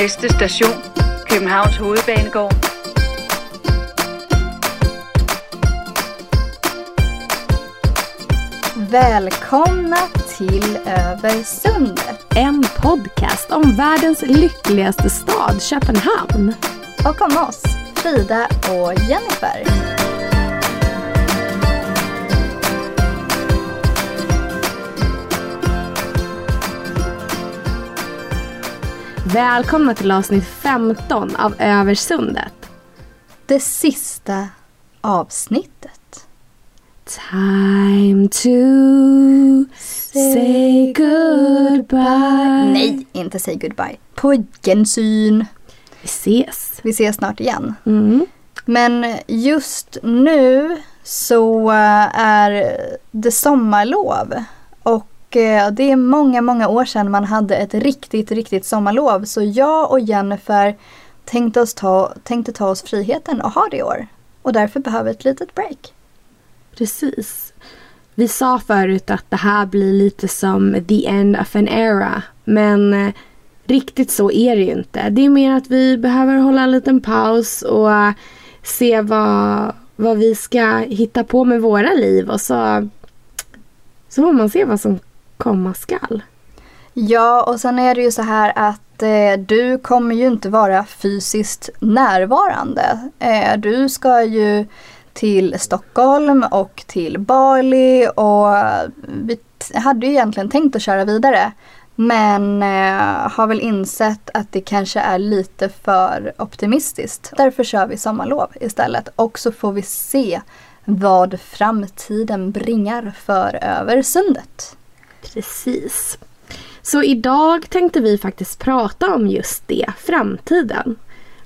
Næste station, Københavns Hovedbanegård. Välkomna till Översundet. En podcast om världens lyckligaste stad, Köpenhamn. Och om oss, Frida och Jennifer. Välkomna till avsnitt 15 av Översundet. Det sista avsnittet. Time to say goodbye. Nej, inte say goodbye. På gensyn. Vi ses. Vi ses snart igen. Mm. Men just nu så eh, är det sommarlov. Och Eh, det är många, många år sedan man hade ett riktigt, riktigt sommarlov. Så jag och Jennifer tänkte, oss ta, tänkte ta oss friheten och ha det i år. Och därför behöver vi ett litet break. Precis. Vi sa förut att det här blir lite som the end of an era. Men eh, riktigt så är det ju inte. Det är mer att vi behöver hålla en liten paus och eh, se vad, vad vi ska hitta på med våra liv. Och så, så får man se vad som komma skall. Ja, och sen är det ju så här att eh, du kommer ju inte vara fysiskt närvarande. Eh, du ska ju till Stockholm och till Bali och vi hade ju egentligen tänkt att köra vidare. Men eh, har väl insett att det kanske är lite för optimistiskt. Därför kör vi sommarlov istället och så får vi se vad framtiden bringar för över sundet. Precis. Så idag tänkte vi faktiskt prata om just det, framtiden.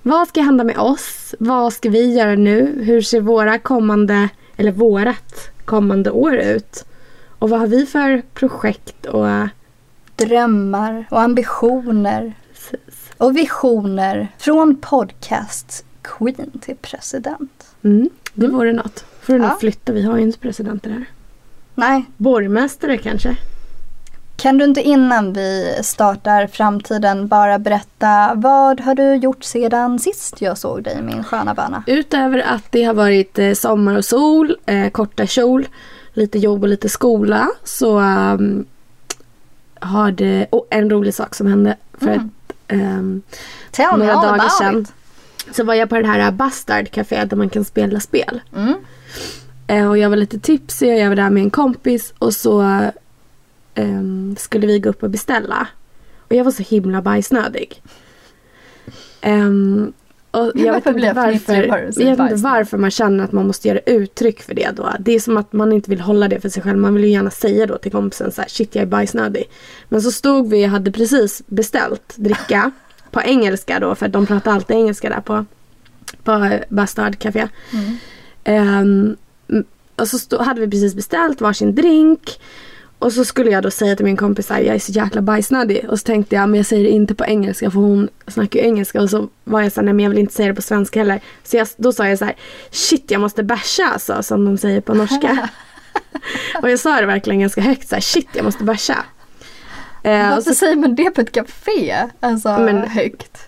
Vad ska hända med oss? Vad ska vi göra nu? Hur ser våra kommande, eller vårat kommande år ut? Och vad har vi för projekt och Drömmar och ambitioner precis. och visioner från podcast Queen till president. Mm, det Mm. vore något. Får du Ja. nog flytta, vi har ju inte presidenter här. Nej, Borgmästare kanske? Kan du inte innan vi startar framtiden bara berätta vad har du gjort sedan sist jag såg dig min sköna böna? Utöver att det har varit eh, sommar och sol, eh, korta kjol, lite jobb och lite skola så ehm, har det, och en rolig sak som hände för Mm. Tell me några dagar sedan så var jag på det här Bastard Café där man kan spela spel. Mm. Eh, och jag var lite tipsig och jag var där med en kompis och så ehm, skulle vi gå upp och beställa. Och jag var så himla bajsnödig. Ehm, och jag Varför vet inte varför, jag vet inte varför man känner att man måste göra uttryck för det då. Det är som att man inte vill hålla det för sig själv. Man vill ju gärna säga då till kompisen så här, shit jag är bajsnödig. Men så stod vi och hade precis beställt dricka på engelska då för de pratar alltid engelska där på, på Bastard Café. Mm. Ehm, m- och så stod, hade vi precis beställt varsin drink. Och så skulle jag då säga till min kompis att jag är så jäkla bajsnödig. Och så tänkte jag men jag säger det inte på engelska för hon snackar ju engelska. Och så var jag såhär, nej men jag vill inte säga det på svenska heller. Så jag, då sa jag så här: shit jag måste bärsa alltså som de säger på norska. och jag sa det verkligen ganska högt så här, shit jag måste bärsa. Eh, Varför så, säger man det på ett café? Alltså Men- högt.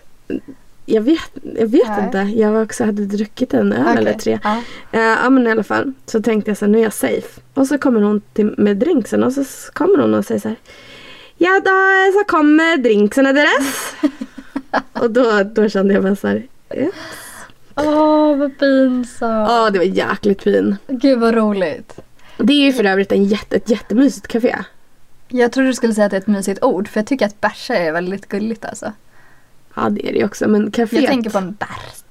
Jag vet, jag vet Nej. inte, jag var också hade druckit en öl Okej, eller tre. Ja. Eh, ja men i alla fall så tänkte jag så här, nu är jag safe. Och så kommer hon till, med drinksen och så kommer hon och säger så här. Ja då så kommer drinksen deras. och då, då kände jag bara så här. Ja Åh vad pinsamt. oh, det var jäkligt fin. Gud vad roligt. Det är ju för övrigt en jätte, ett jättemysigt café. Jag trodde du skulle säga att det är ett mysigt ord för jag tycker att bärsa är väldigt gulligt alltså. Ja det är det också men caféet. Jag tänker på en bärs.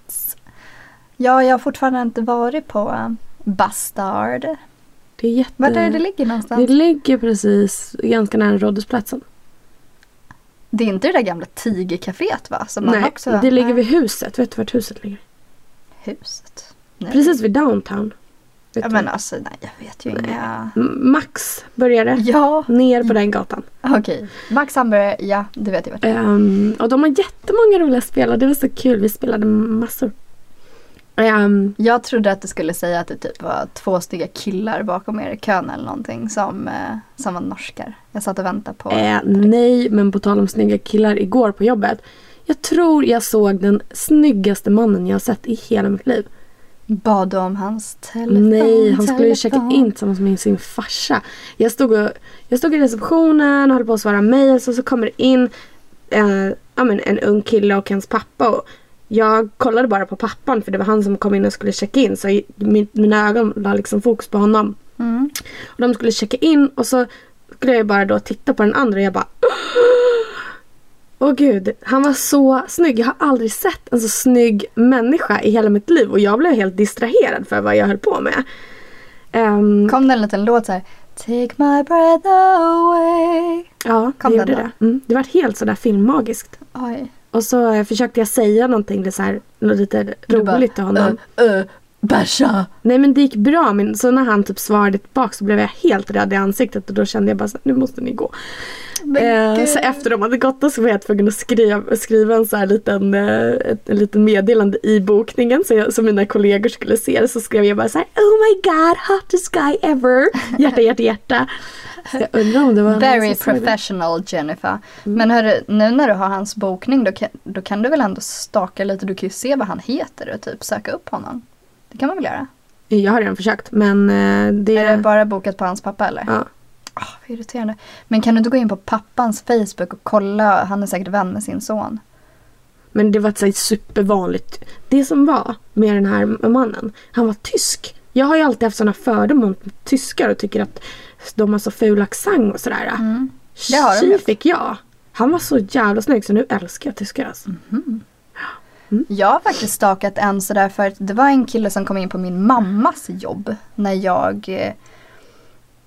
Ja, jag har fortfarande inte varit på Bastard. Det är jätte... Vart är det det ligger någonstans? Det ligger precis ganska nära Rådhusplatsen. Det är inte det där gamla tigercaféet va? Som man Nej, också... det ligger vid huset. Vet du vart huset ligger? Huset. Nej. Precis vid downtown. Ja men alltså nej jag vet ju Nej. inga... M- Max började. Ja, Ner på den gatan. okej. Max Hamburger, ja det vet jag vart. Ehm, och de har jättemånga roliga spel och det var så kul. Vi spelade massor. Ehm, Jag trodde att du skulle säga att det typ var två stygga killar bakom er i kön eller någonting som, eh, som var norskar. Jag satt och väntade på... eh, nej, men på tal om snygga killar igår på jobbet. Jag tror jag såg den snyggaste mannen jag har sett i hela mitt liv. Bad om hans telefon? Nej, han skulle ju checka in tillsammans med sin farsa. Jag stod, och, jag stod i receptionen och höll på att svara mejl och så kommer det in eh, ja, men en ung kille och hans pappa. Och jag kollade bara på pappan för det var han som kom in och skulle checka in. Så min, mina ögon la liksom fokus på honom. Mm. Och de skulle checka in och så skulle jag bara då titta på den andra och jag bara Åh gud, han var så snygg. Jag har aldrig sett en så snygg människa i hela mitt liv och jag blev helt distraherad för vad jag höll på med. Ehm, Kom det en liten låt så här. Take my breath away. ja, kom den gjorde då? det. Mm, det var helt sådär filmmagiskt. Oj. Och så eh, försökte jag säga någonting det så här, något lite Du bara, roligt till honom. Ö, ö, bärsa. Nej men det gick bra men så när han typ svarade tillbaka så blev jag helt rädd i ansiktet och då kände jag bara så nu måste ni gå. Eh, så efter de hade gått så var jag tvungen att skriva, skriva en så här liten, eh, liten meddelande i bokningen så, jag, så mina kollegor skulle se det. Så skrev jag bara så här Oh my god, hottest guy ever! Hjärta, hjärta, hjärta. Så jag undrar om det var Very såg det. professional Jennifer. Men hörru, nu när du har hans bokning då kan, då kan du väl ändå staka lite. Du kan ju se vad han heter och typ söka upp honom. Det kan man väl göra? Jag har redan försökt men eh, det... Är det bara bokat på hans pappa eller? ja. Ah, vad irriterande. Men kan du inte gå in på pappans Facebook och kolla? Han är säkert vän med sin son. Men det var ett så här supervanligt. Det som var med den här mannen, han var tysk. Jag har ju alltid haft sådana fördomar mot tyskar och tycker att de har så ful accent och sådär. Mm. Det har de Tji fick jag. Han var så jävla snygg så nu älskar jag tyskar alltså. Jag har faktiskt stakat en sådär för att det var en kille som kom in på min mammas jobb när jag eh,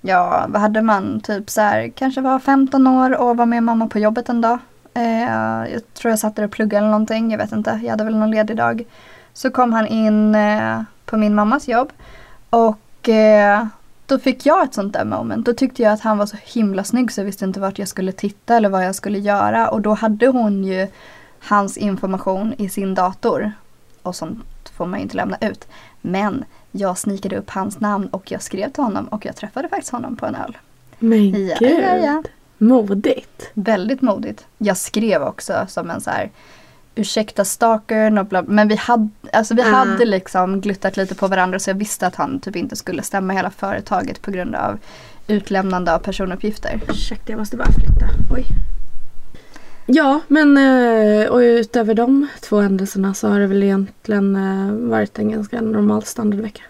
Ja, vad hade man? Typ så här, kanske var 15 år och var med mamma på jobbet en dag. Eh, jag tror jag satt där och pluggade eller någonting, jag vet inte. Jag hade väl någon ledig dag. Så kom han in eh, på min mammas jobb och eh, då fick jag ett sånt där moment. Då tyckte jag att han var så himla snygg så jag visste inte vart jag skulle titta eller vad jag skulle göra. Och då hade hon ju hans information i sin dator. Och sånt får man ju inte lämna ut. Men jag snikade upp hans namn och jag skrev till honom och jag träffade faktiskt honom på en öl. Men Ja, gud. ja, ja. Modigt. Väldigt modigt. Jag skrev också som en så här ursäkta stalkern och bla, men vi, hade, alltså vi Ah. hade liksom gluttat lite på varandra så jag visste att han typ inte skulle stämma hela företaget på grund av utlämnande av personuppgifter. Ursäkta jag måste bara flytta. Oj. Ja men eh, och utöver de två händelserna så har det väl egentligen eh, varit en ganska normal standardvecka.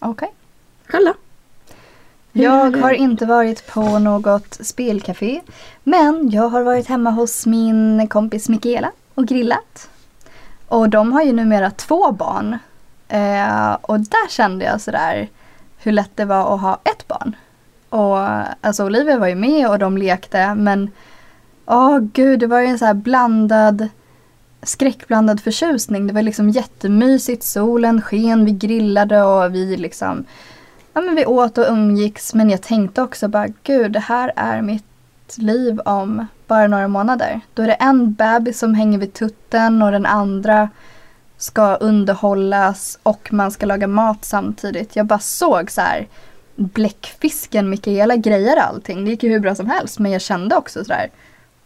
Okej. Själv då? Jag har inte varit på något spelcafé. Men jag har varit hemma hos min kompis Mikaela och grillat. Och de har ju numera två barn. Eh, och där kände jag sådär hur lätt det var att ha ett barn. Och alltså Olivia var ju med och de lekte men Åh gud, det var ju en så här blandad skräckblandad förtjusning. Det var liksom jättemysigt, solen sken, vi grillade och vi liksom Ja men vi åt och umgicks men jag tänkte också bara gud det här är mitt liv om bara några månader. Då är det en bebis som hänger vid tutten och den andra ska underhållas och man ska laga mat samtidigt. Jag bara såg så här bläckfisken Mikaela grejer allting. Det gick ju hur bra som helst men jag kände också sådär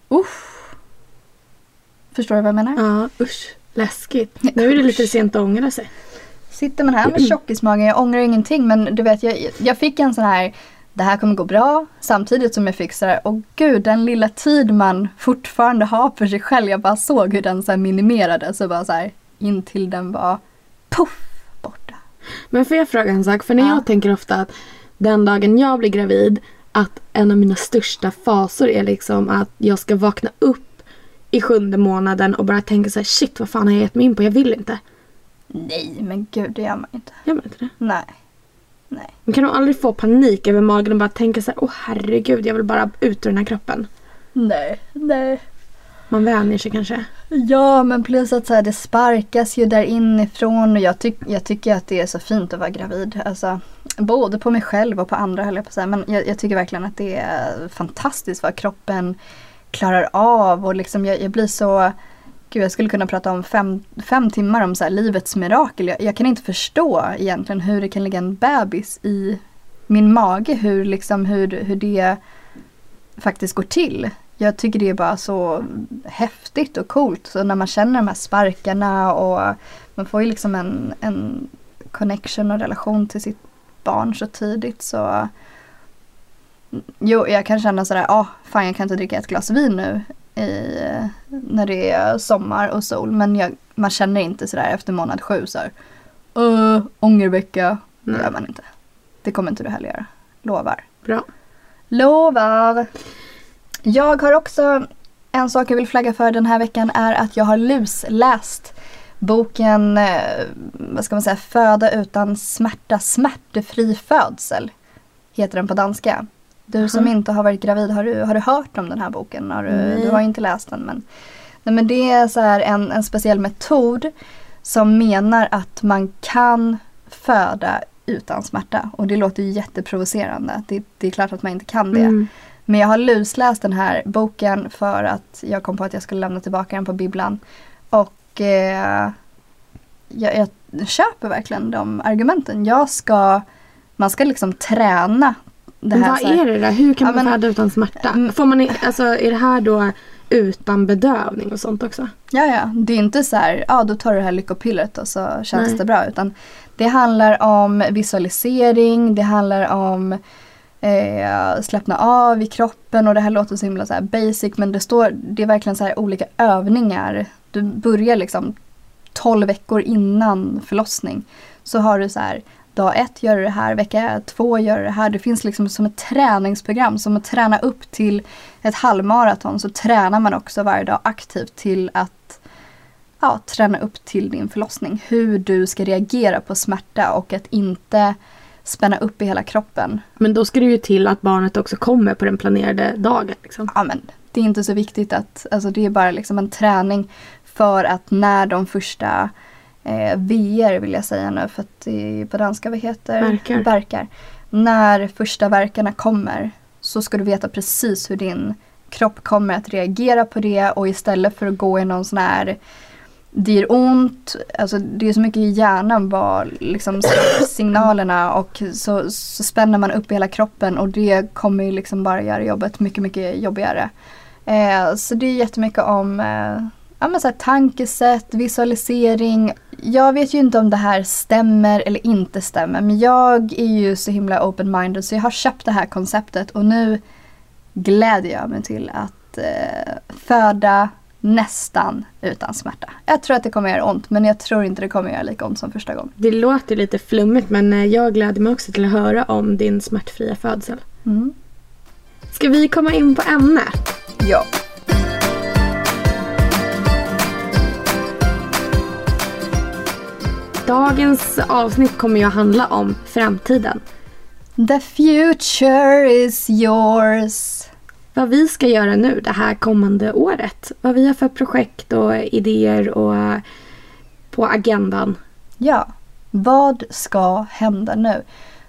uff. Förstår du vad jag menar? Ja usch. Läskigt. Nu är det lite sent att ångra sig. Sitter man här med tjockismagen, jag ångrar ingenting men du vet jag, jag fick en sån här det här kommer gå bra samtidigt som jag fick sådär åh gud den lilla tid man fortfarande har för sig själv. Jag bara såg hur den så minimerades och bara så här in till den var puff borta. Men får jag fråga en sak? För när Ja. jag tänker ofta att den dagen jag blir gravid att en av mina största fasor är liksom att jag ska vakna upp i sjunde månaden och bara tänka så här shit vad fan har jag gett mig in på? Jag vill inte. Nej men gud det gör man inte. Gör man inte det? Nej. Nej. Man kan nog aldrig få panik över magen och bara tänka så här åh herregud jag vill bara ut ur den här kroppen. Nej. Nej. Man vänjer sig kanske. Ja men plus att så här, det sparkas ju där inifrån och jag, tyck, jag tycker att det är så fint att vara gravid. Alltså, både på mig själv och på andra höll jag på att säga. Men jag, jag tycker verkligen att det är fantastiskt vad kroppen klarar av och liksom jag, jag blir så Gud jag skulle kunna prata om fem, fem timmar om så här, livets mirakel. Jag, jag kan inte förstå egentligen hur det kan ligga en bebis i min mage. Hur, liksom, hur, hur det faktiskt går till. jag tycker det är bara så häftigt och coolt. Så när man känner de här sparkarna och man får ju liksom en, en connection och relation till sitt barn så tidigt så Jo, jag kan känna sådär, ja, ah, fan jag kan inte dricka ett glas vin nu i, när det är sommar och sol. Men jag, man känner inte sådär efter månad sju så här, uh, ångervecka. Det gör man inte. Det kommer inte du heller göra. Lovar. Bra. Lovar! Jag har också en sak jag vill flagga för den här veckan är att jag har lusläst boken, eh, vad ska man säga, Föda utan smärta, smärtefri födsel. Heter den på danska. Du som Jaha. inte har varit gravid, har du, har du hört om den här boken? Har du, Nej. du har inte läst den men, nej, men det är så här en, en speciell metod som menar att man kan föda utan smärta. Och det låter ju jätteprovocerande. Det, det är klart att man inte kan det. Mm. Men jag har lusläst den här boken för att jag kom på att jag skulle lämna tillbaka den på bibblan. Och eh, jag, jag köper verkligen de argumenten. Jag ska, man ska liksom träna det Men här. vad här- är det då? Hur kan Ja, man föda utan smärta? Mm. Får man, alltså, är det här då utan bedövning och sånt också? Ja, ja. Det är inte så här, ja då tar du det här lyckopillret och så känns Nej. det bra. Utan det handlar om visualisering, det handlar om eh, slappna av i kroppen och det här låter så himla så basic men det står, det är verkligen så här olika övningar. Du börjar liksom 12 veckor innan förlossning. Så har du så här, dag ett gör du det här, vecka två gör du det här. Det finns liksom som ett träningsprogram, som att träna upp till ett halvmaraton så tränar man också varje dag aktivt till att ja, träna upp till din förlossning. Hur du ska reagera på smärta och att inte spänna upp i hela kroppen. Men då ska det ju till att barnet också kommer på den planerade dagen. Liksom. Ja, men det är inte så viktigt att, alltså det är bara liksom en träning för att när de första eh, VR vill jag säga nu för att det är på danska vad heter Värkar. Värkar. När första verkarna kommer så ska du veta precis hur din kropp kommer att reagera på det och istället för att gå i någon sån här det gör ont, alltså det är så mycket i hjärnan vad liksom signalerna och så, så spänner man upp hela kroppen och det kommer ju liksom bara göra jobbet mycket, mycket jobbigare. Eh, så det är jättemycket om eh, ja, men så här, tankesätt, visualisering. Jag vet ju inte om det här stämmer eller inte stämmer men jag är ju så himla open-minded så jag har köpt det här konceptet och nu gläder jag mig till att eh, föda nästan utan smärta. Jag tror att det kommer göra ont men jag tror inte det kommer göra lika ont som första gången. Det låter lite flummigt men eh, jag gläder mig också till att höra om din smärtfria födsel. Mm. Ska vi komma in på ämnet? Ja. Dagens avsnitt kommer ju att handla om framtiden. The future is yours. Vad vi ska göra nu det här kommande året. Vad vi har för projekt och idéer och på agendan. Ja, vad ska hända nu?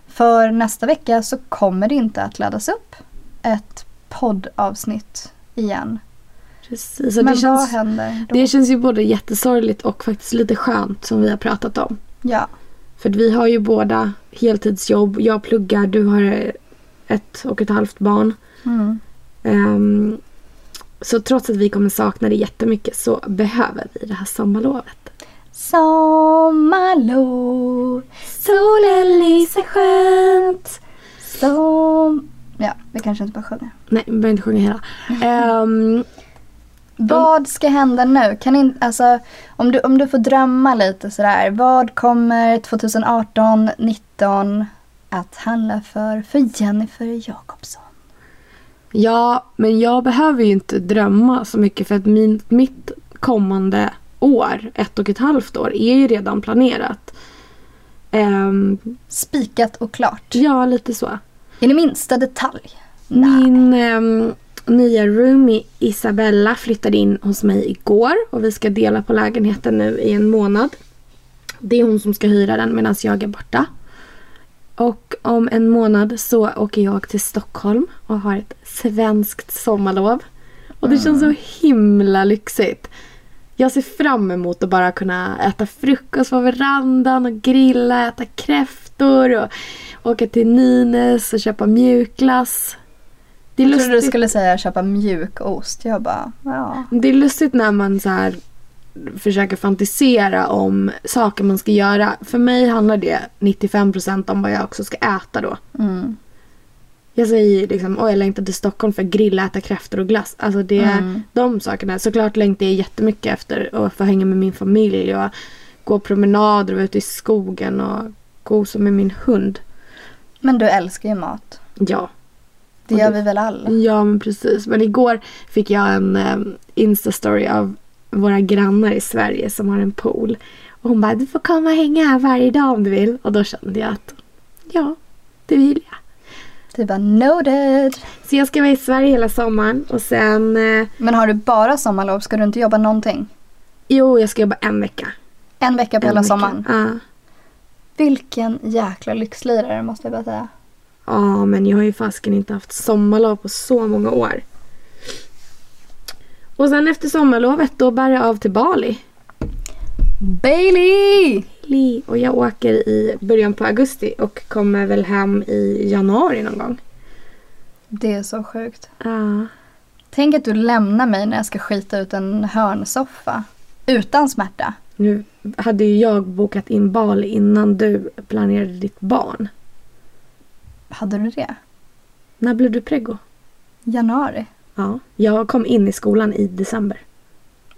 För nästa vecka så kommer det inte att laddas upp ett poddavsnitt igen. Precis. Men det, vad känns, händer då? det känns ju både jättesorgligt och faktiskt lite skönt som vi har pratat om. Ja, För vi har ju båda heltidsjobb. Jag pluggar, du har ett och ett halvt barn. mm. Ehm, så trots att vi kommer sakna det jättemycket så behöver vi det här sommarlovet. Sommarlov, solen lyser skönt. Som... Ja, vi kanske inte bara sjunger. Nej, vi behöver inte sjunga hela. Ehm, Vad ska hända nu? Kan in, alltså, om, du, om du får drömma lite sådär. Vad kommer 2018, 19 att handla för, för Jennifer Jakobsson? ja, men jag behöver ju inte drömma så mycket för att min, mitt kommande år, ett och ett halvt år, är ju redan planerat. Ehm, Spikat och klart. ja, lite så. In i minsta detalj. Nej. Min ehm, nya roomie Isabella flyttade in hos mig igår och vi ska dela på lägenheten nu i en månad. Det är hon som ska hyra den medan jag är borta. Och om en månad så åker jag till Stockholm och har ett svenskt sommarlov. Och det känns så himla lyxigt. Jag ser fram emot att bara kunna äta frukost på verandan och grilla, äta kräftor och åka till Nynäs och köpa mjukglass. Det är, Jag trodde du lustigt, skulle säga köpa mjukost. Jag bara, ja. det är lustigt när man så här försöker fantisera om saker man ska göra. För mig handlar det 95% om vad jag också ska äta då. Mm. Jag säger liksom, oj jag längtar till Stockholm för att grilla, äta kräftor och glass. Alltså det är Mm. de sakerna. Såklart längtar jag jättemycket efter att få hänga med min familj och gå promenader och vara ute i skogen och gosa med min hund. Men du älskar ju mat. Ja, Det gör vi väl alla? ja men precis. Men igår fick jag en um, Insta-story av våra grannar i Sverige som har en pool. Och hon bara, du får komma och hänga här varje dag om du vill. Och då kände jag att, ja, det vill jag. Du bara noted. Så jag ska vara i Sverige hela sommaren och sen, eh, Men har du bara sommarlov? Ska du inte jobba någonting? jo jag ska jobba en vecka. En vecka på En hela vecka. sommaren. Ja. Vilken jäkla lyxlirare måste jag bara säga. Ja, men jag har ju fasken inte haft sommarlov på så många år. Och sen efter sommarlovet då bär jag av till Bali. Bailey! Li. Och jag åker i början på augusti och kommer väl hem i januari någon gång. Det är så sjukt. Ja. Tänk att du lämnar mig när jag ska skita ut en hörnsoffa. Utan smärta. Nu hade ju jag bokat in Bali innan du planerade ditt barn. Hade du det? När blev du preggo? Januari? Ja, jag kom in i skolan i december.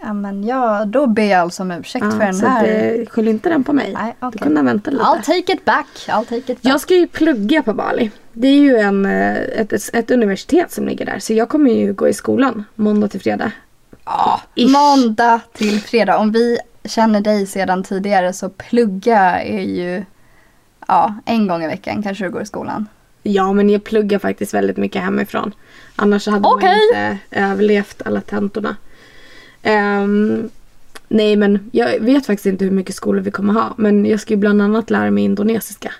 Ja men ja, då ber jag alltså om ursäkt för den så här. det, skyll inte den på mig. Nej, Du okej. kunde ha väntat lite. I'll take it back. I'll take it back. Jag ska ju plugga på Bali. Det är ju en, eh, ett, ett, ett universitet som ligger där. Så jag kommer ju gå i skolan måndag till fredag. Ja, Ish. måndag till fredag. Om vi känner dig sedan tidigare så plugga är ju ja, en gång i veckan kanske du går i skolan. Ja, men jag pluggar faktiskt väldigt mycket hemifrån. Annars hade Okej. man inte överlevt alla tentorna. Ehm, nej, men jag vet faktiskt inte hur mycket skolor vi kommer ha. Men jag ska ju bland annat lära mig indonesiska.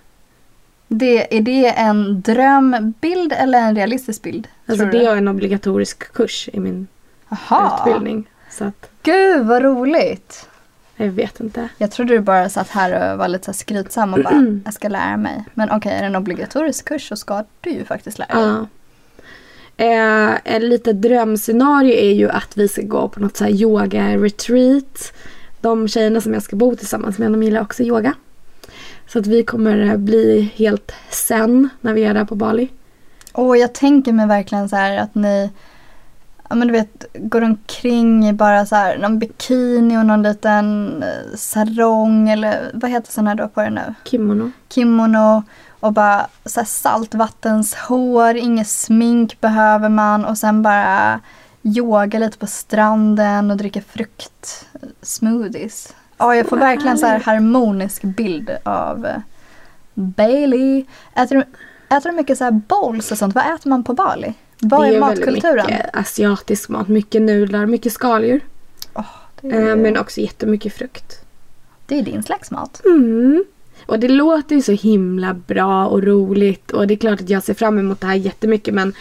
Det, är det en drömbild eller en realistisk bild? Alltså det är en obligatorisk kurs i min Jaha. utbildning. Så att Gud vad roligt. Jag vet inte. Jag trodde du bara satt här och var lite så skrytsam och bara jag ska lära mig. Men okej, är det en obligatorisk kurs så ska du ju faktiskt lära dig. Ja. Eh, ett litet drömscenario är ju att vi ska gå på något så här yoga-retreat. De tjejerna som jag ska bo tillsammans med, de gillar också yoga. Så att vi kommer eh, bli helt zen när vi är där på Bali. Och jag tänker mig verkligen så här att ni Ja men du vet, går omkring i bara så här någon bikini och någon liten eh, sarong eller vad heter sådana då på det nu? Kimono. Kimono och bara så här saltvattenshår, inget smink behöver man och sen bara yoga lite på stranden och dricka frukt smoothies. Ja, jag får verkligen så här harmonisk bild av eh, Bailey. Äter du, äter du mycket så här bowls och sånt? Vad äter man på Bali? Vad är, väldigt matkulturen? mycket asiatisk mat. Mycket nudlar, mycket skaldjur. Det är, Eh, men också jättemycket frukt. det är din slags mat. Mm. Och det låter ju så himla bra och roligt och det är klart att jag ser fram emot det här jättemycket men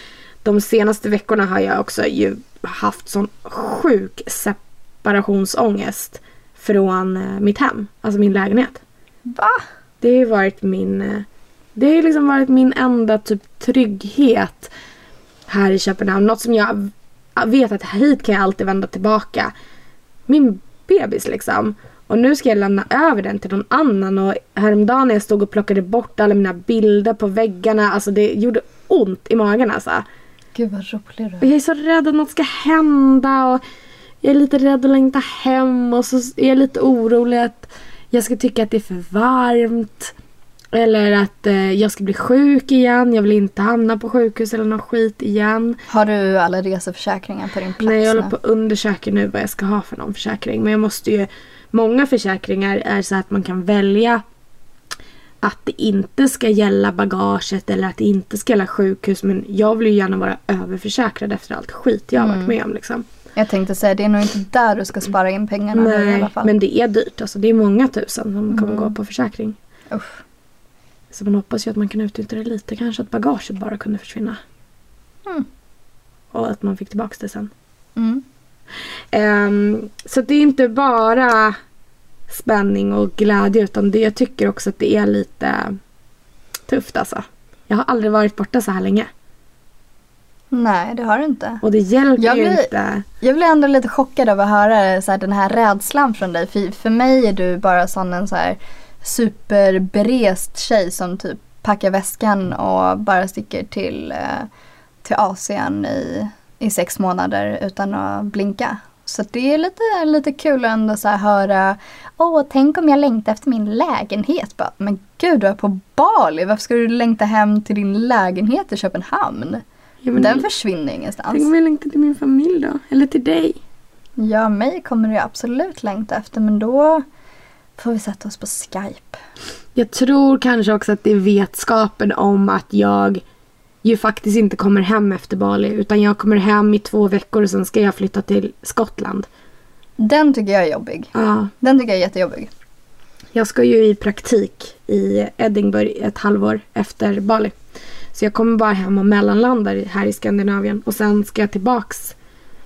de senaste veckorna har jag också ju haft sån sjuk separationsångest från eh, mitt hem, alltså min lägenhet. Va? Det har ju varit min, eh, det har liksom varit min enda typ trygghet här i Köpenhamn. Något som jag vet att hit kan jag alltid vända tillbaka. Min bebis liksom. Och nu ska jag lämna över den till någon annan och häromdagen när jag stod och plockade bort alla mina bilder på väggarna, alltså det gjorde ont i magen alltså. Gud vad rolig du är. jag är så rädd att något ska hända och jag är lite rädd att längta hem och så är jag lite orolig att jag ska tycka att det är för varmt. Eller att eh, jag ska bli sjuk igen. Jag vill inte hamna på sjukhus eller någon skit igen. Har du alla reseförsäkringar på din plats Nej, jag nu? håller på att undersöka nu vad jag ska ha för någon försäkring. Men jag måste ju... Många försäkringar är så att man kan välja att det inte ska gälla bagaget eller att det inte ska gälla sjukhus. Men jag vill ju gärna vara överförsäkrad efter allt skit jag har Mm. varit med om. Liksom. Jag tänkte säga, det är nog inte där du ska spara in pengarna nu i Nej, alla fall. men det är dyrt. Alltså, det är många tusen som kommer Mm. gå på försäkring. Usch. Så man hoppas ju att man kan utnyttja det lite. Kanske att bagaget bara kunde försvinna. Mm. Och att man fick tillbaka det sen. Mm. Ehm, så det är inte bara spänning och glädje utan det, jag tycker också att det är lite tufft alltså. Jag har aldrig varit borta så här länge. Nej, det har du inte. Och det hjälper Jag ju blir- inte. Jag blir ändå lite chockad av att höra så här, den här rädslan från dig. För, för mig är du bara sån en så här superberest tjej som typ packar väskan och bara sticker till, eh, till Asien i, i sex månader utan att blinka. Så det är lite, lite kul att ändå så här höra Åh, tänk om jag längtar efter min lägenhet. Bara, men gud, du är på Bali. Varför ska du längta hem till din lägenhet i Köpenhamn? Ja, Den försvinner ingenstans. Tänk om jag längtar till min familj då? Eller till dig? Ja, mig kommer du absolut längta efter men då får vi sätta oss på Skype. Jag tror kanske också att det är vetskapen om att jag ju faktiskt inte kommer hem efter Bali. Utan jag kommer hem i två veckor och sen ska jag flytta till Skottland. Den tycker jag är jobbig. Ja, Den tycker jag är jättejobbig. jag ska ju i praktik i Edinburgh ett halvår efter Bali. Så jag kommer bara hem och mellanlandar här i Skandinavien. Och sen ska jag tillbaks,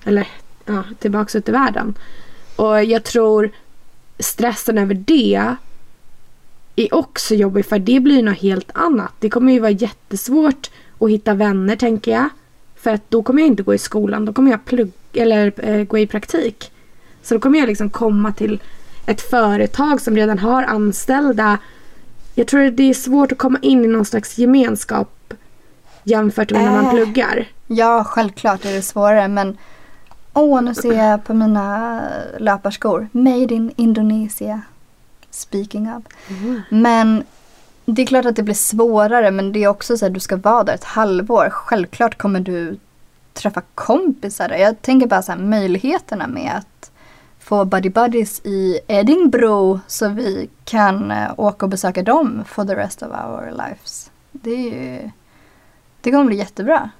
eller ja, tillbaks ut i världen. Och jag tror stressen över det är också jobbig för det blir något helt annat. Det kommer ju vara jättesvårt att hitta vänner tänker jag. För att då kommer jag inte gå i skolan, då kommer jag plugga eller eh, gå i praktik. Så då kommer jag liksom komma till ett företag som redan har anställda. Jag tror det är svårt att komma in i någon slags gemenskap jämfört med när man Äh. pluggar. Ja, självklart är det svårare men Åh, nu ser jag på mina löparskor. Made in Indonesia. Speaking of. Men det är klart att det blir svårare men det är också så att du ska vara där ett halvår. Självklart kommer du träffa kompisar där. Jag tänker bara så här möjligheterna med att få buddy buddies i Edinburgh så vi kan eh, åka och besöka dem for the rest of our lives. Det är ju... Det kommer bli jättebra.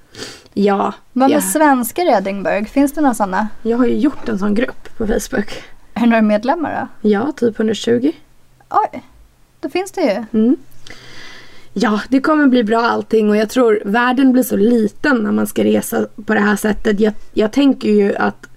Ja, Vad med ja. svenskar i Edinburgh? Finns det några sådana? jag har ju gjort en sån grupp på Facebook. Är det några medlemmar då? Ja, typ 120. Oj, då finns det ju. Mm. Ja, det kommer bli bra allting och jag tror världen blir så liten när man ska resa på det här sättet. Jag, jag tänker ju att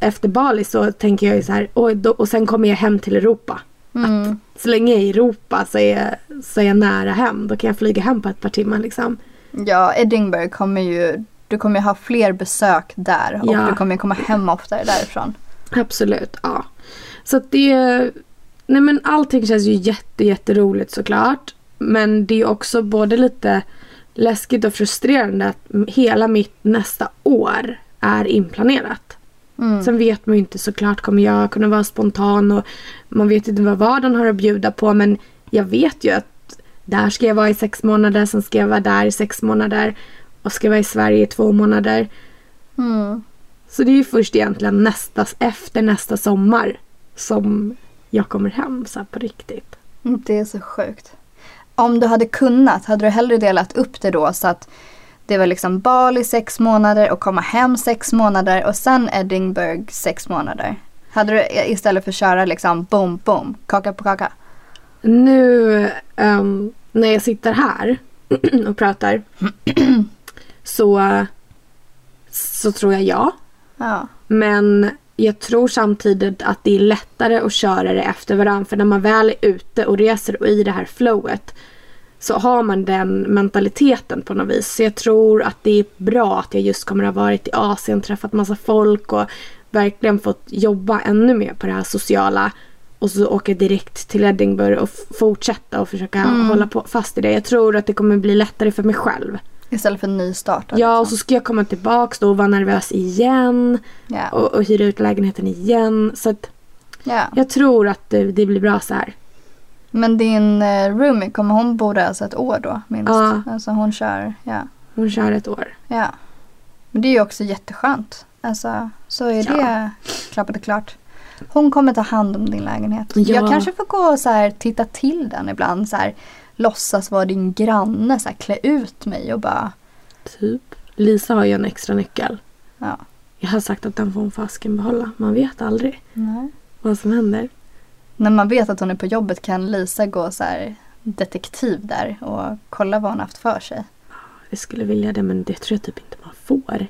efter Bali så tänker jag ju så här, och, då, och sen kommer jag hem till Europa. Mm. Så länge jag är i Europa så är, jag, så är jag nära hem. Då kan jag flyga hem på ett par timmar liksom. Ja, Edinburgh kommer ju... Du kommer ju ha fler besök där och Ja. du kommer komma hem oftare därifrån. Absolut, ja. Så att det... Nej men allting känns ju jätte, jätteroligt såklart. Men det är också både lite läskigt och frustrerande att hela mitt nästa år är inplanerat. Mm. Sen vet man ju inte såklart, kommer jag kunna vara spontan och man vet inte vad vardagen har att bjuda på men jag vet ju att där ska jag vara i sex månader, sen ska jag vara där i sex månader och ska vara i Sverige i två månader. Mm. Så det är ju först egentligen nästa, efter nästa sommar som jag kommer hem så på riktigt. Det är så sjukt. Om du hade kunnat, hade du hellre delat upp det då så att det var liksom Bali sex månader och komma hem sex månader och sen Edinburgh sex månader? Hade du istället för att köra liksom boom, boom, kaka på kaka? Nu ehm, när jag sitter här och pratar så, så tror jag ja. Ja. Men jag tror samtidigt att det är lättare att köra det efter varandra. För när man väl är ute och reser och i det här flowet så har man den mentaliteten på något vis. Så jag tror att det är bra att jag just kommer att ha varit i Asien, träffat massa folk och verkligen fått jobba ännu mer på det här sociala. Och så åka direkt till Edinburgh och fortsätta och försöka Mm. hålla på fast i det. Jag tror att det kommer bli lättare för mig själv. Istället för en ny start. Ja, och liksom. så ska jag komma tillbaks då och vara nervös igen ja. och, och hyra ut lägenheten igen. Så att ja. jag tror att det, det blir bra så här. Men din eh, roomie, kommer hon bo där alltså ett år då minst? Ja. Alltså hon kör, ja. Hon kör ett år. ja. Men det är ju också jätteskönt. Alltså så är Ja. det klappat och klart. Hon kommer ta hand om din lägenhet. Ja. Jag kanske får gå och så här, titta till den ibland. Så här, låtsas vara din granne, så här, klä ut mig och bara Typ. Lisa har ju en extra nyckel. ja. Jag har sagt att den får hon fasken behålla. Man vet aldrig Nej. vad som händer. När man vet att hon är på jobbet kan Lisa gå så här detektiv där och kolla vad hon haft för sig. Jag skulle vilja det men det tror jag typ inte man får.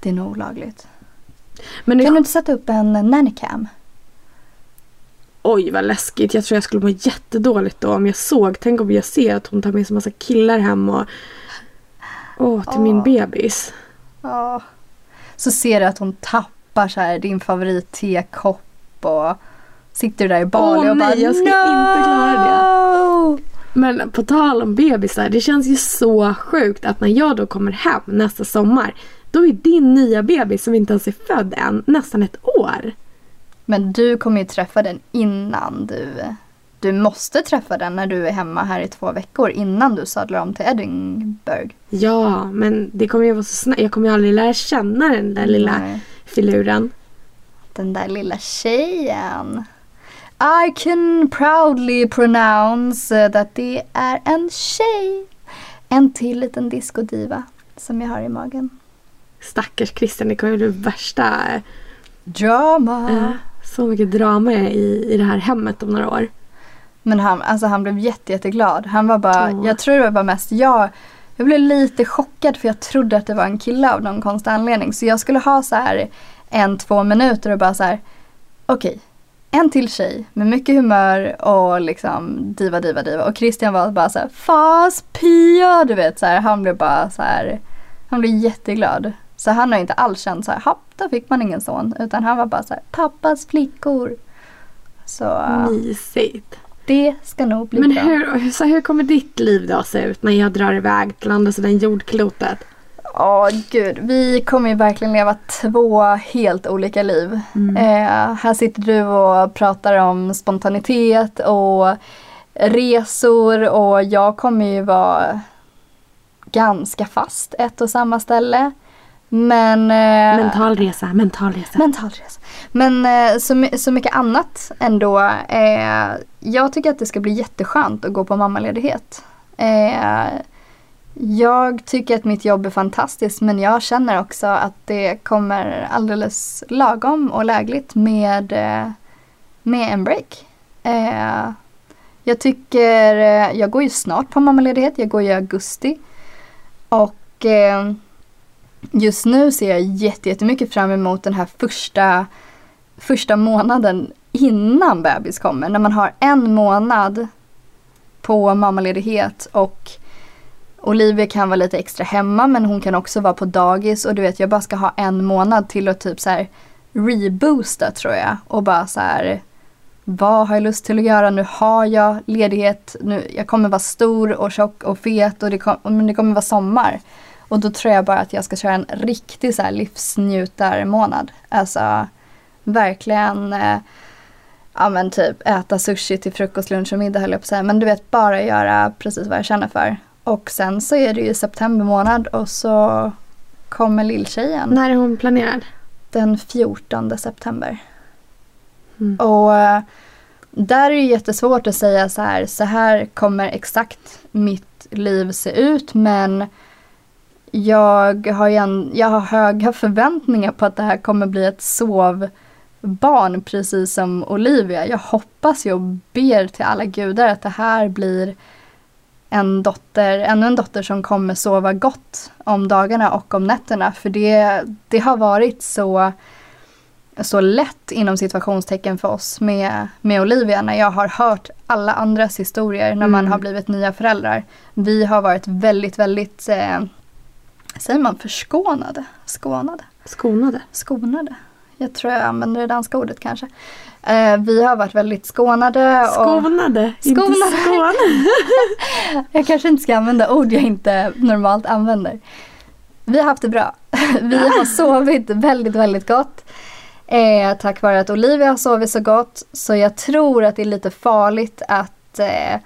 Det är nog olagligt. Men Kan du inte sätta upp en nannycam? Oj vad läskigt. Jag tror jag skulle må jättedåligt då om jag såg. Tänk om jag ser att hon tar med sig massa killar hem och Åh, till min Åh. bebis. Ja. Så ser du att hon tappar så här din favorittekopp och sitter där i Bali Åh, och bara nej, jag ska inte klara det. Men på tal om bebisar, det känns ju så sjukt att när jag då kommer hem nästa sommar, då är din nya bebis som inte ens är född än nästan ett år. Men du kommer ju träffa den innan du... Du måste träffa den när du är hemma här i två veckor innan du sadlar om till Edinburgh. Ja, men det kommer ju vara så snabbt. Jag kommer ju aldrig lära känna den där lilla Nej. filuren. Den där lilla tjejen. I can proudly pronounce that det är en tjej. En till liten discodiva som jag har i magen. Stackars Christian, det kommer bli värsta... Drama. eh, så mycket drama i, i det här hemmet om några år. Men han, alltså han blev jätte, jätteglad. Han var bara, Åh. jag tror det var mest jag. Jag blev lite chockad för jag trodde att det var en kille av någon konstig anledning. Så jag skulle ha så här en, två minuter och bara så här. Okej, en till tjej med mycket humör och liksom diva, diva, diva. Och Christian var bara så här, fas Pia, du vet så här. Han blev bara så här, han blev jätteglad. Så han har inte alls känt så här, då fick man ingen son. Utan han var bara så här, pappas flickor. Så Mysigt. det ska nog bli Men bra. hur, så hur kommer ditt liv då se ut när jag drar iväg till andra sidan jordklotet? Ja, gud. Vi kommer ju verkligen leva två helt olika liv. Mm. Eh, här sitter du och pratar om spontanitet och resor och jag kommer ju vara ganska fast ett och samma ställe. Men... Eh, Mental resa, mental resa. Mental resa. Men eh, så, så mycket annat ändå. Eh, jag tycker att det ska bli jätteskönt att gå på mammaledighet. Eh, jag tycker att mitt jobb är fantastiskt men jag känner också att det kommer alldeles lagom och lägligt med, eh, med en break. Eh, jag tycker, jag går ju snart på mammaledighet, jag går i augusti. Och eh, just nu ser jag jättemycket fram emot den här första, första månaden innan bebis kommer. När man har en månad på mammaledighet och Olivia kan vara lite extra hemma men hon kan också vara på dagis och du vet jag bara ska ha en månad till att typ så här reboosta tror jag och bara så här vad har jag lust till att göra? Nu har jag ledighet, nu, jag kommer vara stor och tjock och fet och det, kom, det kommer vara sommar. Och då tror jag bara att jag ska köra en riktig så här livsnjutarmånad. Alltså verkligen eh, ja men typ äta sushi till frukost, lunch och middag höll jag på att säga. Men du vet bara göra precis vad jag känner för. Och sen så är det ju september månad och så kommer lilltjejen När är hon planerad? den 14 september. Mm. Och eh, där är det jättesvårt att säga så här, så här kommer exakt mitt liv se ut men jag har, ju en, jag har höga förväntningar på att det här kommer bli ett sovbarn precis som Olivia. Jag hoppas ju och ber till alla gudar att det här blir en dotter, ännu en dotter som kommer sova gott om dagarna och om nätterna. För det, det har varit så, så lätt inom situationstecken för oss med, med Olivia när jag har hört alla andras historier när man Mm. har blivit nya föräldrar. Vi har varit väldigt, väldigt, eh, säger man förskånade? Skånade? Skonade. Skonade? Jag tror jag använder det danska ordet kanske. Eh, vi har varit väldigt skånade. Och, Skonade, inte Skonade. Skåne. jag kanske inte ska använda ord jag inte normalt använder. Vi har haft det bra. Vi har sovit väldigt, väldigt gott. Eh, tack vare att Olivia har sovit så gott. Så jag tror att det är lite farligt att, eh,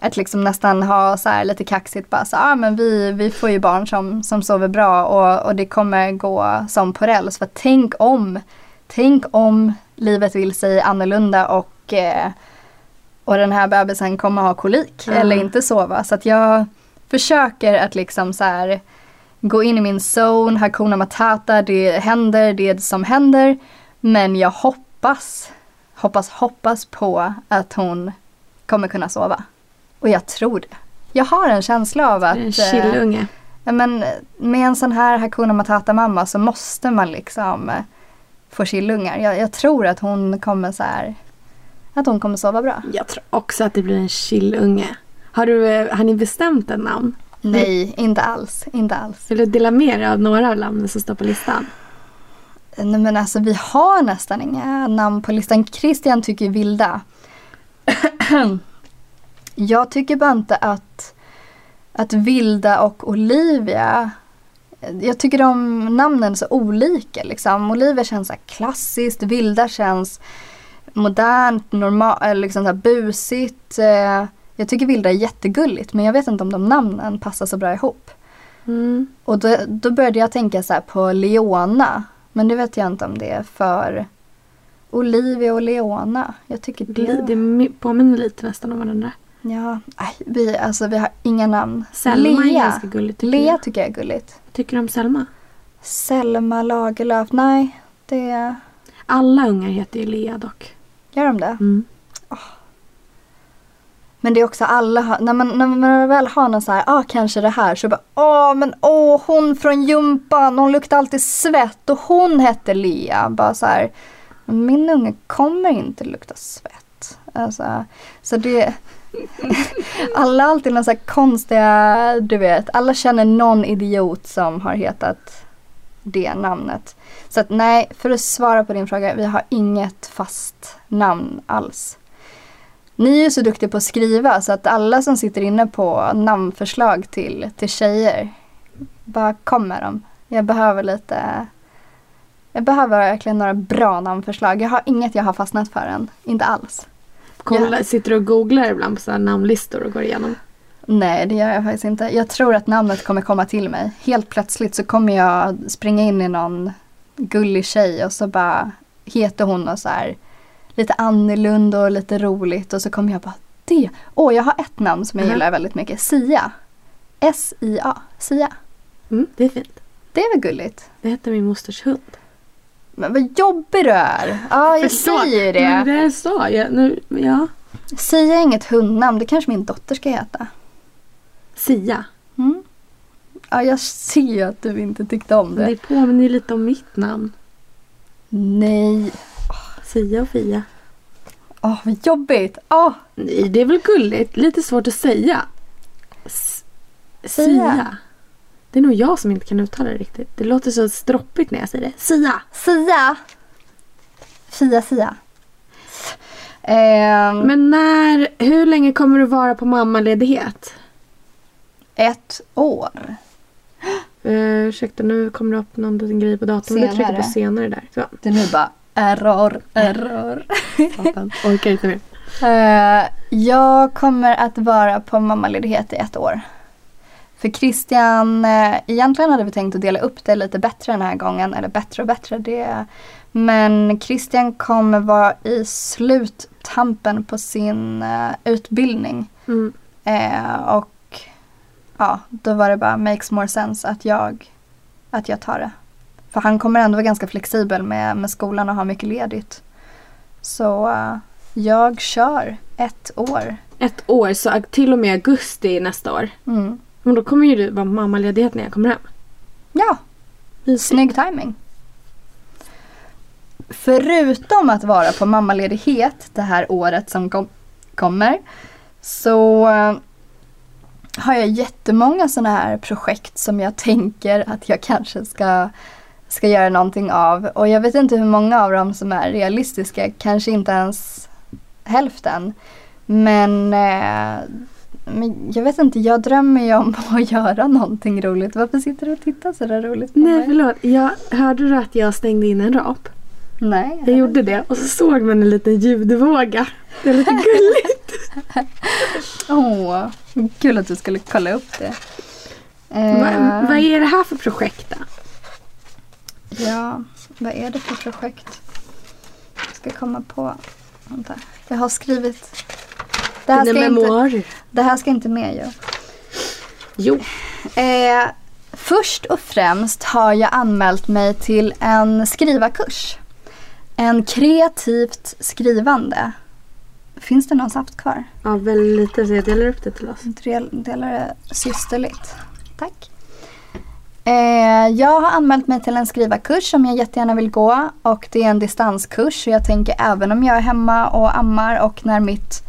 att liksom nästan ha så här lite kaxigt bara så ah, men vi, vi får ju barn som, som sover bra och, och det kommer gå som på räls. För tänk om, tänk om livet vill sig annorlunda och eh, och den här bebisen kommer ha kolik Ja. eller inte sova. Så att jag försöker att liksom så här gå in i min zone, Hakuna Matata, det händer det som händer. Men jag hoppas, hoppas, hoppas på att hon kommer kunna sova. Och jag tror det. Jag har en känsla av att En eh, chillunge. ja, men, med en sån här Hakuna Matata-mamma så måste man liksom eh, få chillungar. Jag, jag tror att hon kommer så här, att hon kommer sova bra. Jag tror också att det blir en chillunge. Har, du, eh, har ni bestämt ett namn? Nej, inte alls. Inte alls. Vill du dela med dig av några av namnen som står på listan? Nej men alltså vi har nästan inga namn på listan. Christian tycker Vilda. Jag tycker bara inte att, att Vilda och Olivia jag tycker de namnen är så olika liksom. Olivia känns så klassiskt, Vilda känns modernt, normalt, liksom så busigt. Eh, Jag tycker Vilda är jättegulligt men jag vet inte om de namnen passar så bra ihop. Mm. Och då, då började jag tänka så här på Leona. Men det vet jag inte om det är för Olivia och Leona. Jag tycker Det, det. det mi- påminner lite nästan om varandra. Ja, vi, alltså, vi har inga namn. Selma är Lea. ganska gulligt tycker Lea jag. tycker jag är gulligt. Tycker du om Selma? Selma Lagerlöf, nej. Det... Alla ungar heter ju Lea dock. Gör de det? Mm. Men det är också alla, har- när man, när man väl har någon så här, ah kanske det här, så bara, åh men åh hon från gympan, hon luktar alltid svett och hon hette Lea. Bara så här, min unge kommer inte lukta svett. Alltså, så det, alla har alltid några så här konstiga, du vet, alla känner någon idiot som har hetat det namnet. Så att nej, för att svara på din fråga, vi har inget fast namn alls. Ni är ju så duktiga på att skriva så att alla som sitter inne på namnförslag till, till tjejer, bara kom med dem. Jag behöver lite, jag behöver verkligen några bra namnförslag. Jag har inget jag har fastnat för än, inte alls. Kolla, Sitter du och googlar ibland på så här namnlistor och går igenom? Nej, det gör jag faktiskt inte. Jag tror att namnet kommer komma till mig. Helt plötsligt så kommer jag springa in i någon gullig tjej och så bara heter hon något så här lite annorlunda och lite roligt och så kommer jag bara det. Åh, jag har ett namn som jag Mhm. gillar väldigt mycket. Sia. S-I-A. Sia. Mm, det är fint. Det är väl gulligt? Det heter min mosters hund. Men vad jobbig du är. Ja, jag Förstår. säger ju Men det. det jag sa jag. Nu, ja. Sia är inget hundnamn. Det kanske min dotter ska heta. Sia. Mm. Ja, jag ser ju att du inte tyckte om det. Det påminner ju lite om mitt namn. Nej. Sia och Fia. Åh, vad jobbigt. Åh, Nej, det är väl gulligt. Lite svårt att säga. S- Sia. Sia. Det är nog jag som inte kan uttala det riktigt. Det låter så stroppigt när jag säger det. Sia. Sia. Fia Sia. Ehm, Men när, hur länge kommer du vara på mammaledighet? ett år. Uh, ursäkta, nu kommer det upp någon liten grej på datorn. Du trycker på senare där. Så, Det är nu bara error, error. satan. Orkar inte mer. Eh, jag kommer att vara på mammaledighet i ett år. För Christian, eh, egentligen hade vi tänkt att dela upp det lite bättre den här gången. Eller bättre och bättre. Det, men Christian kommer vara i sluttampen på sin eh, utbildning. Mm. Eh, och ja, då var det bara makes more sense att jag, att jag tar det. För han kommer ändå vara ganska flexibel med, med skolan och ha mycket ledigt. Så eh, jag kör ett år. Ett år, så till och med augusti nästa år. Mm. Men då kommer ju du vara mammaledighet när jag kommer hem. Ja, snygg timing. Förutom att vara på mammaledighet det här året som kom, kommer så eh, har jag jättemånga sådana här projekt som jag tänker att jag kanske ska, ska göra någonting av. Och jag vet inte hur många av dem som är realistiska, kanske inte ens hälften. Men, eh, men jag vet inte, jag drömmer ju om att göra någonting roligt. Varför sitter du och tittar så där roligt på Nej, mig? förlåt. Jag, hörde du att jag stängde in en rap? Nej. Jag gjorde det och så såg man en liten ljudvåga. Det är lite gulligt. Åh, kul att du skulle kolla upp det. Eh, vad, vad är det här för projekt då? Ja, vad är det för projekt? Jag ska komma på. Vänta. Jag har skrivit. Det här, Dina ska inte, det här ska inte med ju. Jo. Eh, först och främst har jag anmält mig till en skrivarkurs. En kreativt skrivande. Finns det någon saft kvar? Ja, väldigt lite så jag delar upp det till oss. Del, delar det systerligt. Tack. Eh, jag har anmält mig till en skrivarkurs som jag jättegärna vill gå och det är en distanskurs så jag tänker även om jag är hemma och ammar och när mitt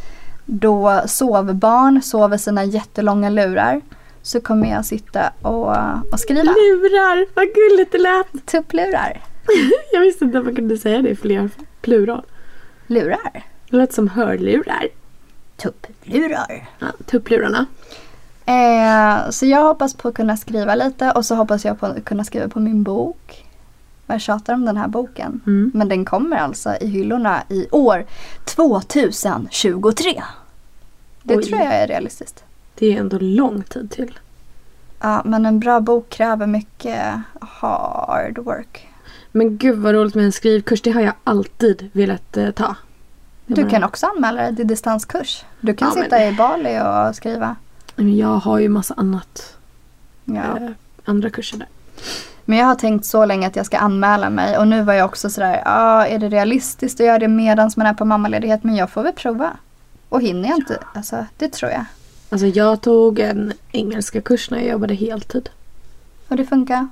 då sovbarn sover sina jättelånga lurar så kommer jag sitta och, och skriva. Lurar, vad gulligt det lät. Tupplurar. Jag visste inte att man kunde säga det i fler plural. Lurar. Det lät som hörlurar. Tupplurar. Ja, tupplurarna. Eh, så jag hoppas på att kunna skriva lite och så hoppas jag på att kunna skriva på min bok. Jag tjatar om den här boken. Mm. Men den kommer alltså i hyllorna i år 2023. Det Oj. tror jag är realistiskt. Det är ändå lång tid till. Ja, men en bra bok kräver mycket hard work. Men gud vad roligt med en skrivkurs. Det har jag alltid velat eh, ta. Du kan också anmäla dig till distanskurs. Du kan Ja, men- sitta i Bali och skriva. Men jag har ju massa annat. Ja. Eh, andra kurser där. Men jag har tänkt så länge att jag ska anmäla mig och nu var jag också sådär, ja är det realistiskt att göra det medans man är på mammaledighet? Men jag får väl prova. Och hinner jag inte, alltså det tror jag. Alltså jag tog en engelska kurs när jag jobbade heltid. Och det funkar?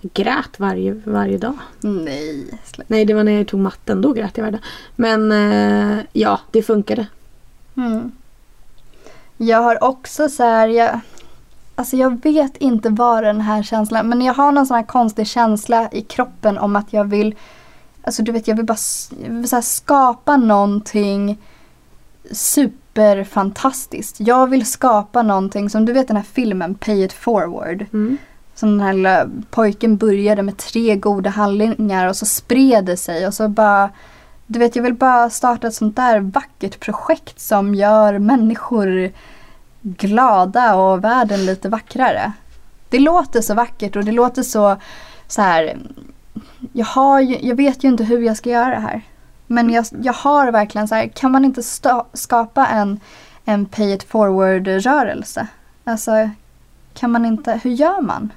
Jag grät varje, varje dag. Nej. släpp. Nej, det var när jag tog matten. Då grät jag varje dag. Men eh, ja, det funkade. Mm. Jag har också så här, jag, alltså jag vet inte vad den här känslan, men jag har någon sån här konstig känsla i kroppen om att jag vill, alltså du vet jag vill bara jag vill så skapa någonting superfantastiskt. Jag vill skapa någonting som, du vet den här filmen Pay it forward. Mm. Som den här lilla pojken började med tre goda handlingar och så spred det sig och så bara Du vet jag vill bara starta ett sånt där vackert projekt som gör människor glada och världen lite vackrare. Det låter så vackert och det låter så så här. Jag, har ju, jag vet ju inte hur jag ska göra det här. Men jag, jag har verkligen så här, kan man inte skapa en, en pay it forward rörelse? Alltså, kan man inte, hur gör man?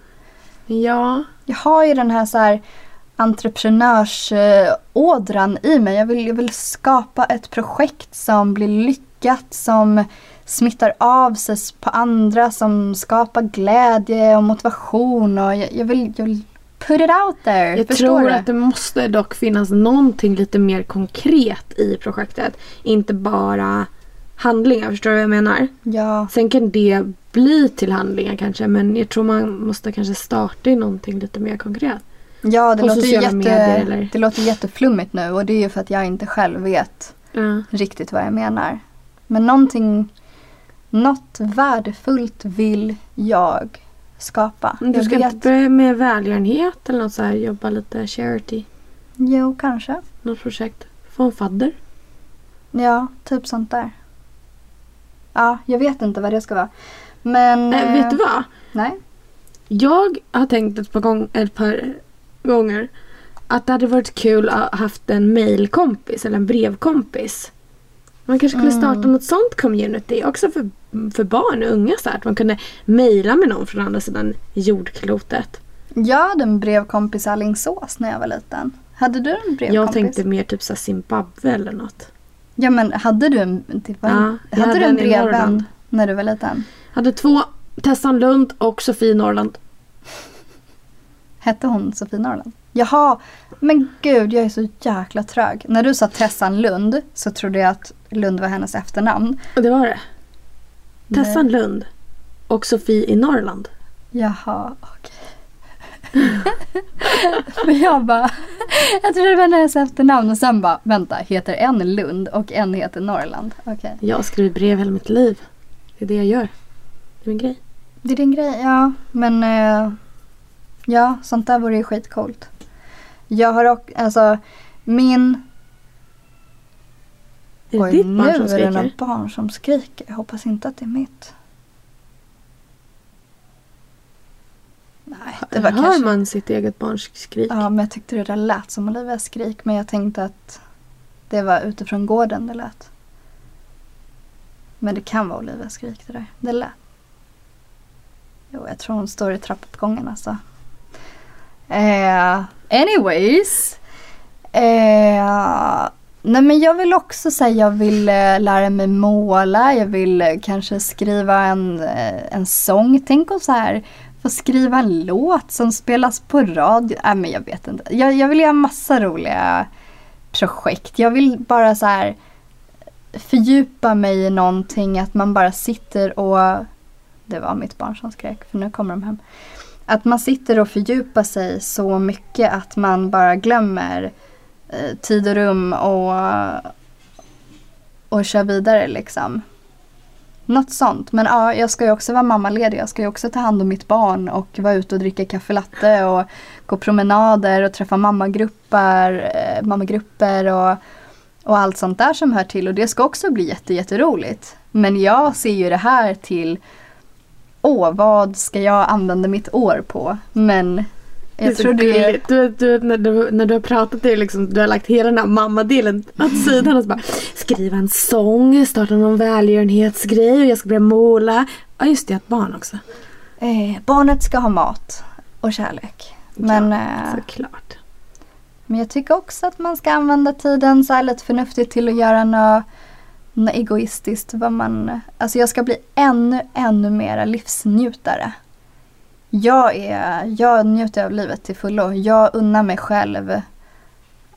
Ja, Jag har ju den här så här entreprenörsådran i mig. Jag vill, jag vill skapa ett projekt som blir lyckat, som smittar av sig på andra, som skapar glädje och motivation. Och jag, jag, vill, jag vill put it out there. jag tror du? att det måste dock finnas någonting lite mer konkret i projektet. Inte bara handlingar, förstår du vad jag menar? Ja, Sen kan det bli till handlingar kanske men jag tror man måste kanske starta i någonting lite mer konkret. ja det, låter jätte, medier, det låter jätteflummigt nu och det är ju för att jag inte själv vet Ja. riktigt vad jag menar. Men någonting, något värdefullt vill jag skapa. Du ska inte börja med välgörenhet eller något så här, jobba lite charity, Jo, kanske. något projekt. Få en fadder. Ja, typ sånt där. Ja, jag vet inte vad det ska vara. Men... Äh, vet du vad? Nej. Jag har tänkt ett par, gång, ett par gånger att det hade varit kul att ha haft en mailkompis eller en brevkompis. Man kanske Mm. starta något sånt community också för, för barn och unga så här, att man kunde mejla med någon från andra sidan jordklotet. Jag hade en brevkompis i Alingsås när jag var liten. Hade du en brevkompis? Jag tänkte mer typ så Zimbabwe eller något. Ja, men hade du en, typ, Ja, hade jag du hade en brevvän när du var liten? Hade två, Tessan Lund och Sofie Norrland. Hette hon Sofie Norrland? Jaha, men gud jag är så jäkla trög. När du sa Tessan Lund så trodde jag att Lund var hennes efternamn. Och det var det. Nej. Tessan Lund och Sofie i Norrland. Jaha, okej. Men jag bara, jag trodde det var hennes efternamn och sen bara, vänta, heter en Lund och en heter Norrland? Okej. Jag har skrivit brev hela mitt liv. Det är det jag gör. Det är min grej. Det är din grej, ja. Men eh, ja, sånt där vore ju skitcoolt. Jag har också, alltså min... Är det Oj, ditt nu barn som är det skriker? några barn som skriker. Jag hoppas inte att det är mitt. Nej, det var Hör kanske... man sitt eget barns skrik? Ja, men jag tyckte det där lät som Olivias skrik. Men jag tänkte att det var utifrån gården det lät. Men det kan vara Olivias skrik det där. Det lät. Jo, jag tror hon står i trappuppgången alltså. Eh, anyways. Eh, nej men jag vill också säga jag vill eh, lära mig måla. Jag vill eh, kanske skriva en, eh, en sång. Tänk om så här få skriva en låt som spelas på radio. Nej men jag vet inte. Jag, jag vill göra massa roliga projekt. Jag vill bara så här fördjupa mig i någonting. Att man bara sitter och Det var mitt barn som skrek för nu kommer de hem. Att man sitter och fördjupar sig så mycket att man bara glömmer eh, tid och rum och, och kör vidare liksom. Något sånt. Men ja, jag ska ju också vara mammaledig. Jag ska ju också ta hand om mitt barn och vara ute och dricka kaffe latte och gå promenader och träffa mammagrupper, eh, mammagrupper och, och allt sånt där som hör till. Och det ska också bli jätte, jätteroligt. Men jag ser ju det här till Åh, vad ska jag använda mitt år på? Men jag tror det. Du, du, när, du, när du har pratat, det liksom, du har lagt hela den här mammadelen åt sidan och så bara skriva en sång, starta någon välgörenhetsgrej och jag ska börja måla. Ja just det, ett barn också. Eh, barnet ska ha mat och kärlek. Men, ja, eh, såklart. men jag tycker också att man ska använda tiden så här lite förnuftigt till att göra något egoistiskt. Vad man, alltså jag ska bli ännu, ännu mera livsnjutare. Jag, är, jag njuter av livet till fullo. Jag unnar mig själv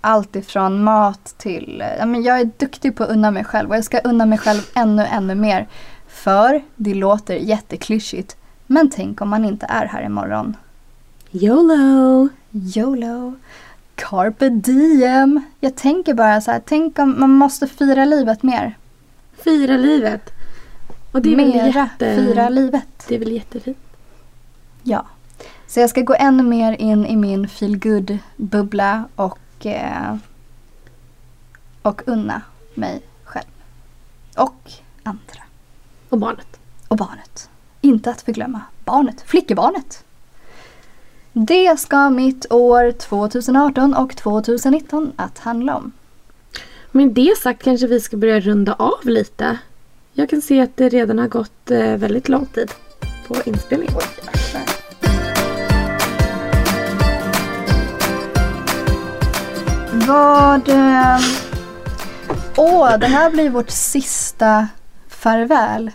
allt ifrån mat till... Ja, men jag är duktig på att unna mig själv och jag ska unna mig själv ännu, ännu mer. För det låter jätteklyschigt. Men tänk om man inte är här imorgon. YOLO! YOLO. Carpe diem. Jag tänker bara så här, tänk om man måste fira livet mer. Fira livet. Och det är väl Mera jätte... fira livet. Det är väl jättefint. Ja. Så jag ska gå ännu mer in i min feel bubbla och, eh, och unna mig själv. Och andra. Och barnet. Och barnet. Inte att förglömma barnet, flickebarnet. Det ska mitt år 2018 och 2019 att handla om. Med det sagt kanske vi ska börja runda av lite. Jag kan se att det redan har gått eh, väldigt lång tid på inspelningen. Vad... eh, Åh, det här blir vårt sista farväl.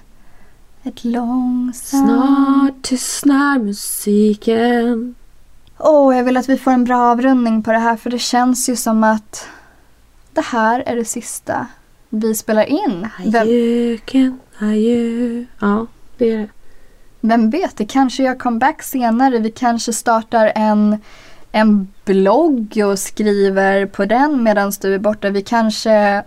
Ett långsamt... Snart tystnar musiken. Åh, jag vill att vi får en bra avrundning på det här för det känns ju som att det här är det sista vi spelar in. Adjöken, adjö. Ja, det är det. vem vet, det kanske gör comeback senare. Vi kanske startar en, en blogg och skriver på den medan du är borta. Vi kanske...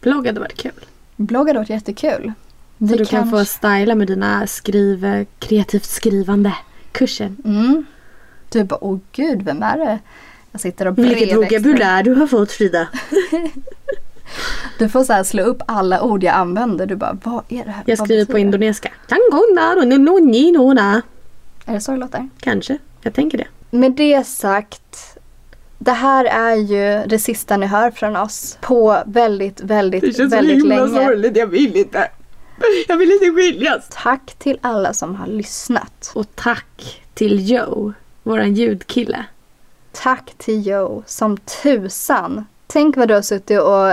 Blogg hade varit kul. Blogg hade varit jättekul. Vi Så du kan få styla med dina skriv, kreativt skrivande kurser. Mm. Du bara, åh gud, vem är det? Jag sitter och Vilket vokabulär du har fått Frida. Du får så här slå upp alla ord jag använder. Du bara, vad är det här? Jag skriver på det? indonesiska. Är det så det låter? Kanske, jag tänker det. Med det sagt, det här är ju det sista ni hör från oss på väldigt, väldigt, väldigt länge. sorgligt, jag vill inte. Jag vill inte skiljas. Tack till alla som har lyssnat. Och tack till Joe, våran ljudkille. Tack till Joe som tusan. Tänk vad du har suttit och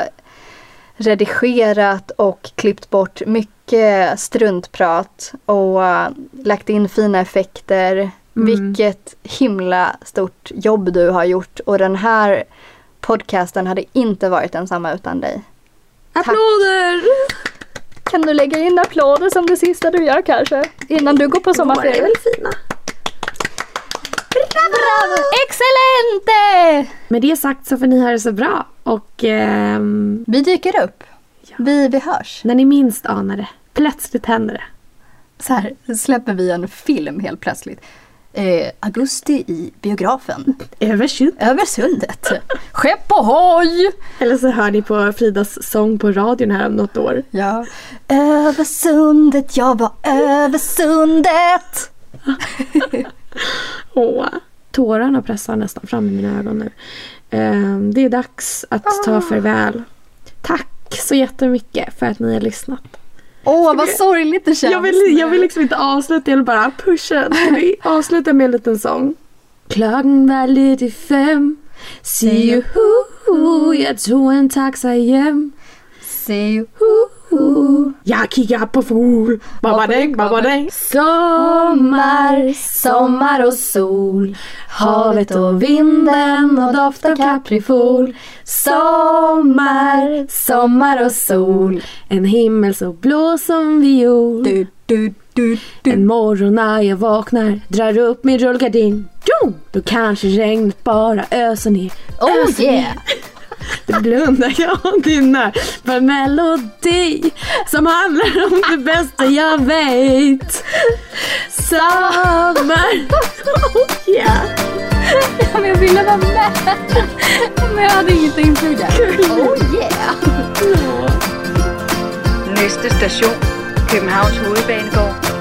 redigerat och klippt bort mycket struntprat och uh, lagt in fina effekter. Vilket himla stort jobb du har gjort och den här podcasten hade inte varit densamma utan dig. Applåder! Kan du lägga in applåder som det sista du gör kanske? Innan du går på Våra är sommarferie? väl fina. Bravo! Excellente! Med det sagt så får ni ha det så bra. Och ehm, Vi dyker upp. Ja. Vi, vi hörs. när ni minst anar det, plötsligt händer det. Så här släpper vi en film helt plötsligt. Eh, augusti i biografen. Över syd. Över sundet. Skepp ohoj! Eller så hör ni på Fridas sång på radion här om något år. Ja. Över sundet, jag var över sundet. Åh. Tårarna pressar nästan fram i mina ögon nu. Ehm, det är dags att ta farväl. Tack så jättemycket för att ni har lyssnat. Åh, vad sorgligt det känns Jag vill, jag vill liksom inte avsluta, jag vill bara pusha. Ska vi avsluta med en liten sång? Klokken var lite fem. See you, jag tog en taxa hem. See you. Hu, Jag kikar på fol. Babadäng, babadäng. Sommar, sommar och sol. Havet och vinden och doft av kaprifol. Sommar, sommar och sol. En himmel så blå som viol. Du, du, du, du. En morgon när jag vaknar, drar upp min rullgardin. Då kanske regnet bara öser ner. Oh öser yeah! ner. Då blundar jag och nynnar på en melodi som handlar om det bästa jag vet. Sommar. Oh yeah. Ja, men jag ville vara med. Men jag hade inget att. Oh yeah! Næste station, Københavns Hovedbanegård.